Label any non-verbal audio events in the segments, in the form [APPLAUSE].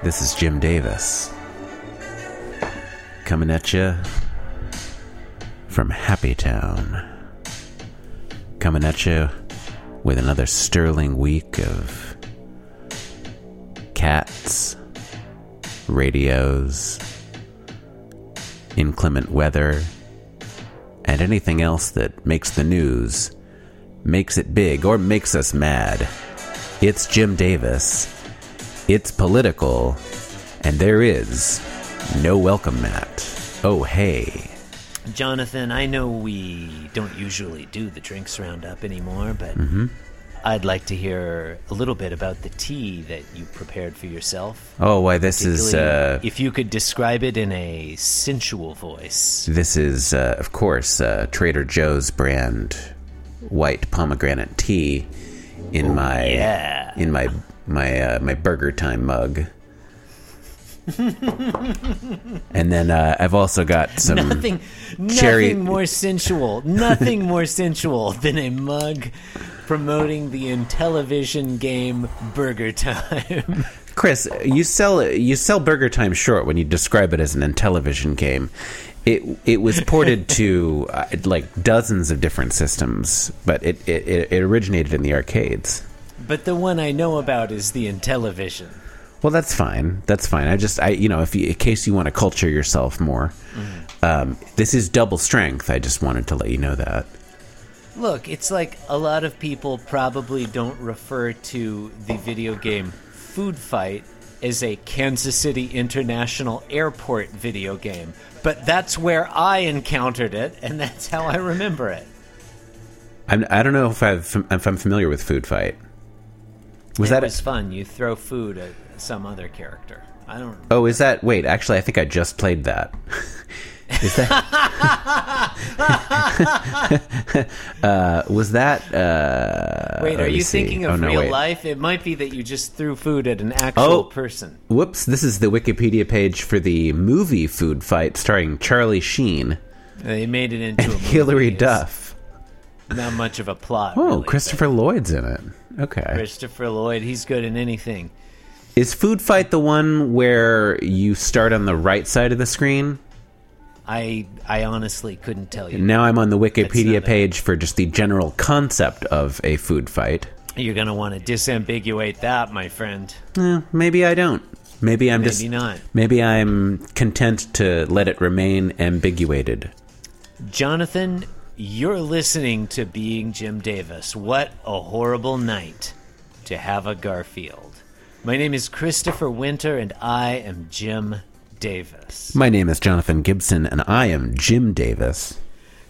This is Jim Davis coming at you from Happy Town. Coming at you with another sterling week of cats, radios, inclement weather, and anything else that makes the news, makes it big, or makes us mad. It's Jim Davis. It's political, and there is no welcome mat. Oh, hey. Jonathan, I know we don't usually do the drinks roundup anymore, but Mm-hmm. I'd like to hear a little bit about the tea that you prepared for yourself. Oh, why this is uh, if you could describe it in a sensual voice. this is uh, of course uh, Trader Joe's brand white pomegranate tea in my Oh, yeah. in my my uh, my Burger Time mug. and then uh, I've also got some Nothing, cherry- nothing more sensual, nothing more sensual than a mug promoting the Intellivision game Burger Time. Chris, you sell you sell Burger Time short when you describe it as an Intellivision game. It it was ported to uh, like dozens of different systems, but it, it it originated in the arcades. But the one I know about is the Intellivision. Well, that's fine. That's fine. I just I you know if you, in case you want to culture yourself more, um, this is double strength. I just wanted to let you know that. Look, it's like a lot of people probably don't refer to the video game Food Fight as a Kansas City International Airport video game, but that's where I encountered it, and that's how I remember it. I'm, I don't know if I've if I'm familiar with Food Fight. Was it that? was fun. You throw food at some other character. I don't. oh, is that? Wait, actually, I think I just played that. [LAUGHS] Is that? [LAUGHS] uh, was that? Uh, Wait, are you see. thinking Oh, of no, real wait. life? It might be that you just threw food at an actual Oh. person. Whoops! This is the Wikipedia page for the movie Food Fight, starring Charlie Sheen They made it into a [LAUGHS] movie. Hilary Duff. Not much of a plot. Oh, really, Christopher Lloyd's in it. Okay. Christopher Lloyd. He's good in anything. Is Food Fight the one where you start on the right side of the screen? I I honestly couldn't tell you. Now I'm on the Wikipedia page for just the general concept of a food fight. You're gonna want to disambiguate that, my friend. Eh, maybe I don't. Maybe I'm just Maybe just not. maybe I'm content to let it remain ambiguated. Jonathan, you're listening to Being Jim Davis. What a horrible night to have a Garfield. My name is Christopher Winter, and I am Jim Davis. My name is Jonathan Gibson and I am Jim Davis.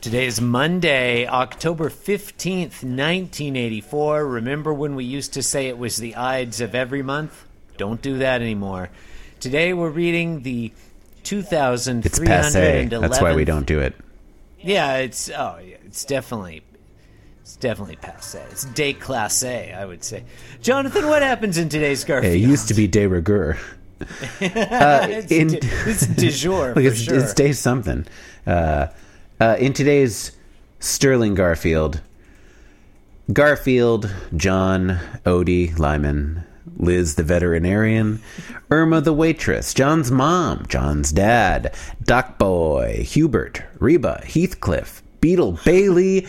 Today is Monday, October 15th, 1984. Remember when we used to say it was the Ides of every month? Don't do that anymore. Today we're reading the It's passe. That's why we don't do it. Yeah, it's oh, yeah, it's definitely it's definitely passe. It's déclassé, I would say. Jonathan, what happens in today's Garfield? It used to be de rigueur. [LAUGHS] it's, in- de, [LAUGHS] it's de jour Look, for it's, sure. it's day something. Uh, uh, in today's Sterling Garfield, Garfield, Jon, Odie, Lyman, Liz the veterinarian, Irma the waitress, Jon's mom, Jon's dad, Doc Boy, Hubert, Reba, Heathcliff, Beetle Bailey,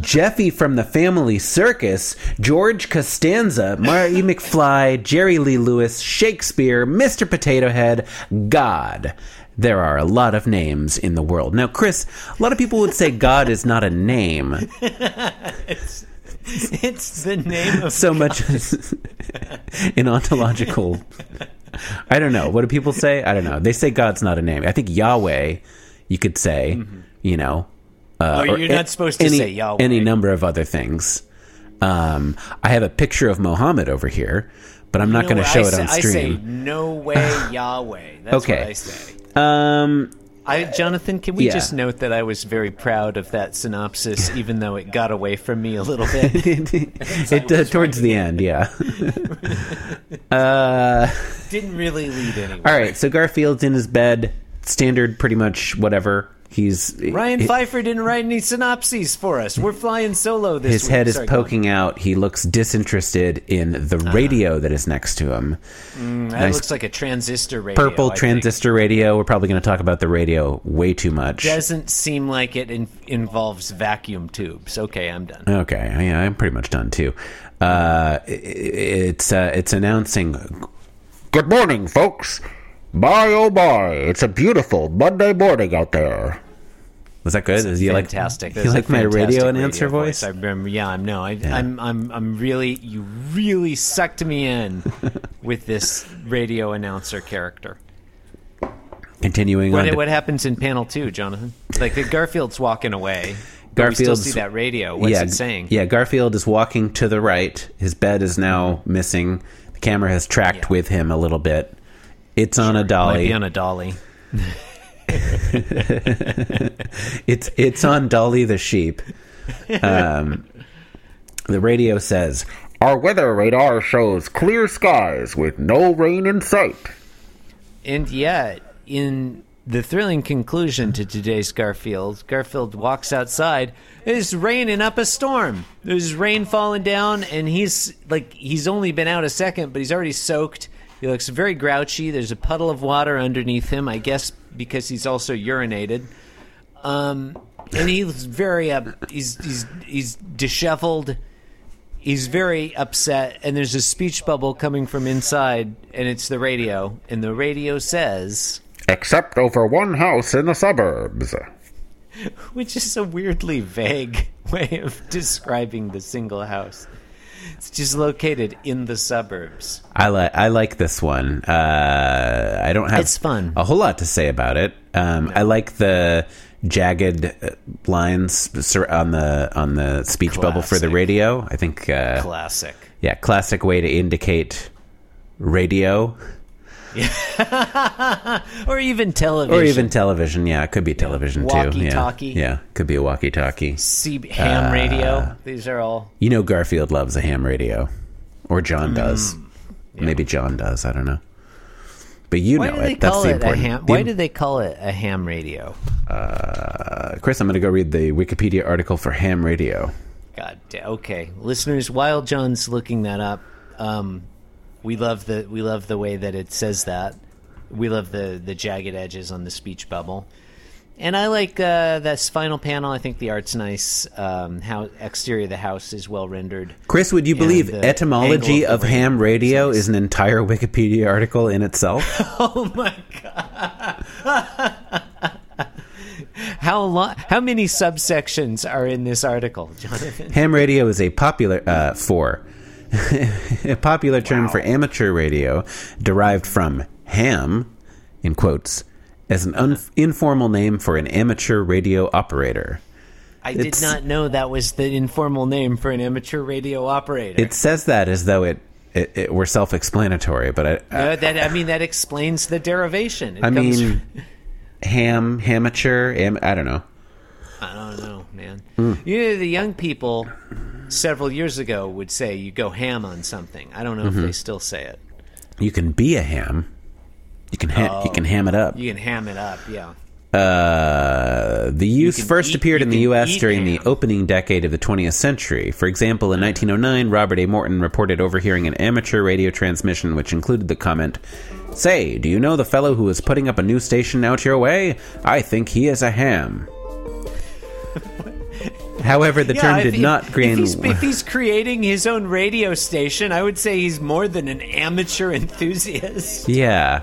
Jeffy from the Family Circus, George Costanza, Marty McFly, Jerry Lee Lewis, Shakespeare, Mr. Potato Head, God. There are a lot of names in the world. Now, Chris, a lot of people would say God is not a name [LAUGHS] [LAUGHS] it's the name of so much as [LAUGHS] in ontological. I don't know. What do people say? I don't know. They say God's not a name. I think Yahweh, you could say, you know. Uh, Oh, or you're not supposed to any, say Yahweh. Any number of other things. Um, I have a picture of Mohammed over here, but I'm not going to show I it say, on I say stream. no way [SIGHS] Yahweh. That's Okay. what I say. Um, I, Jonathan, can we Yeah. just note that I was very proud of that synopsis, even though it got away from me a little bit? [LAUGHS] it uh, towards the end, yeah. [LAUGHS] uh, Didn't really lead anywhere. all right, so Garfield's in his bed, standard, pretty much whatever. He's Ryan hi- Pfeiffer didn't write any synopses for us. We're flying solo this His week. head is Sorry, poking out. He looks disinterested in the radio that is next to him. That nice looks like a transistor radio. Purple I think. transistor radio. We're probably going to talk about the radio way too much. Doesn't seem like it in- involves vacuum tubes. Okay, I'm done. Okay, yeah, I'm pretty much done too. Uh, i- i- it's uh, it's announcing. Good morning, folks. My oh my, it's a beautiful Monday morning out there. Was that good? Is you like fantastic. You like my fantastic radio announcer voice? I remember. Yeah, I'm no. I, I'm. I'm. I'm really. You really sucked me in [LAUGHS] with this radio announcer character. Continuing What, on. to- what happens in panel two, Jonathan? Like the Garfield's walking away. but we Garfield's still see that radio. What's yeah, it saying? Yeah, Garfield is walking to the right. His bed is now missing. The camera has tracked Yeah. with him a little bit. It's on a Might dolly. be on a dolly. [LAUGHS] [LAUGHS] It's it's on Dolly the sheep. Um, the radio says, "Our weather radar shows clear skies with no rain in sight." And yet, in the thrilling conclusion to today's Garfield, Garfield walks outside. It's raining up a storm. There's rain falling down, and he's like, he's only been out a second, but he's already soaked. He looks very grouchy. There's a puddle of water underneath him, I guess because he's also urinated. Um, and he's very up. He's he's he's disheveled. He's very upset, and there's a speech bubble coming from inside, and it's the radio, and the radio says, Except over one house in the suburbs. [LAUGHS] which is a weirdly vague way of describing the single house. It's just located in the suburbs. I like I like this one. Uh, I don't have It's fun. a whole lot to say about it. Um, I like the jagged uh, lines on the on the speech bubble for the radio. I think uh, Classic. yeah, classic way to indicate radio [LAUGHS] Or even television. or even television. Yeah, it could be television too. Yeah, Walkie-talkie. yeah, could be a walkie-talkie. C- ham Uh, radio. These are all. You know, Garfield loves a ham radio, or Jon Mm, does. Maybe Jon does. I don't know. But you Why know it. That's the it important. ham? Why do they call it a ham radio? Uh, Chris, I'm going to go read the Wikipedia article for ham radio. God, okay, listeners. While John's looking that up, um, we love the we love the way that it says that. We love the the jagged edges on the speech bubble, and I like uh, this final panel. I think the art's nice. Um, how exterior of the house is well rendered. Chris, would you believe etymology of of ham radio is an entire Wikipedia article in itself? [LAUGHS] Oh my god! how long? How many subsections are in this article, Jonathan? ham radio is a popular uh, for [LAUGHS] a popular term for amateur radio, derived from ham, in quotes, as an un- informal name for an amateur radio operator. I did not know that was the informal name for an amateur radio operator. It says that as though it, it, it were self-explanatory, but I, I, Uh, that I mean, that explains the derivation. It I mean, from- ham, amateur, am, I don't know. I don't know, man. Hmm. You know, the young people several years ago would say you go ham on something. I don't know Mm-hmm. if they still say it. You can be a ham. You can ha- you can ham it up. You can ham it up, yeah. Uh, the use can first eat- appeared you in the U.S. during the opening decade of the 20th century. For example, in 1909, Robert A. Morton reported overhearing an amateur radio transmission which included the comment, Say, do you know the fellow who is putting up a new station out your way? I think he is a ham. [LAUGHS] However, the term did he- not gain. If he's, if [LAUGHS] he's creating his own radio station, I would say he's more than an amateur enthusiast. Yeah.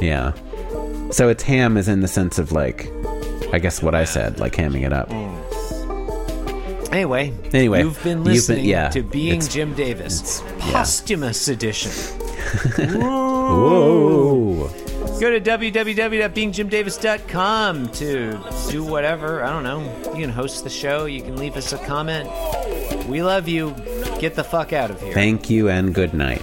Yeah. So it's ham is in the sense of like, I guess what I said, like hamming it up. Mm. Anyway, Anyway, you've been you've been- listening yeah, to Being Jim Davis, posthumous edition. [LAUGHS] Whoa. Go to www.beingjimdavis.com to do whatever. I don't know. You can host the show. You can leave us a comment. We love you. Get the fuck out of here. Thank you and good night.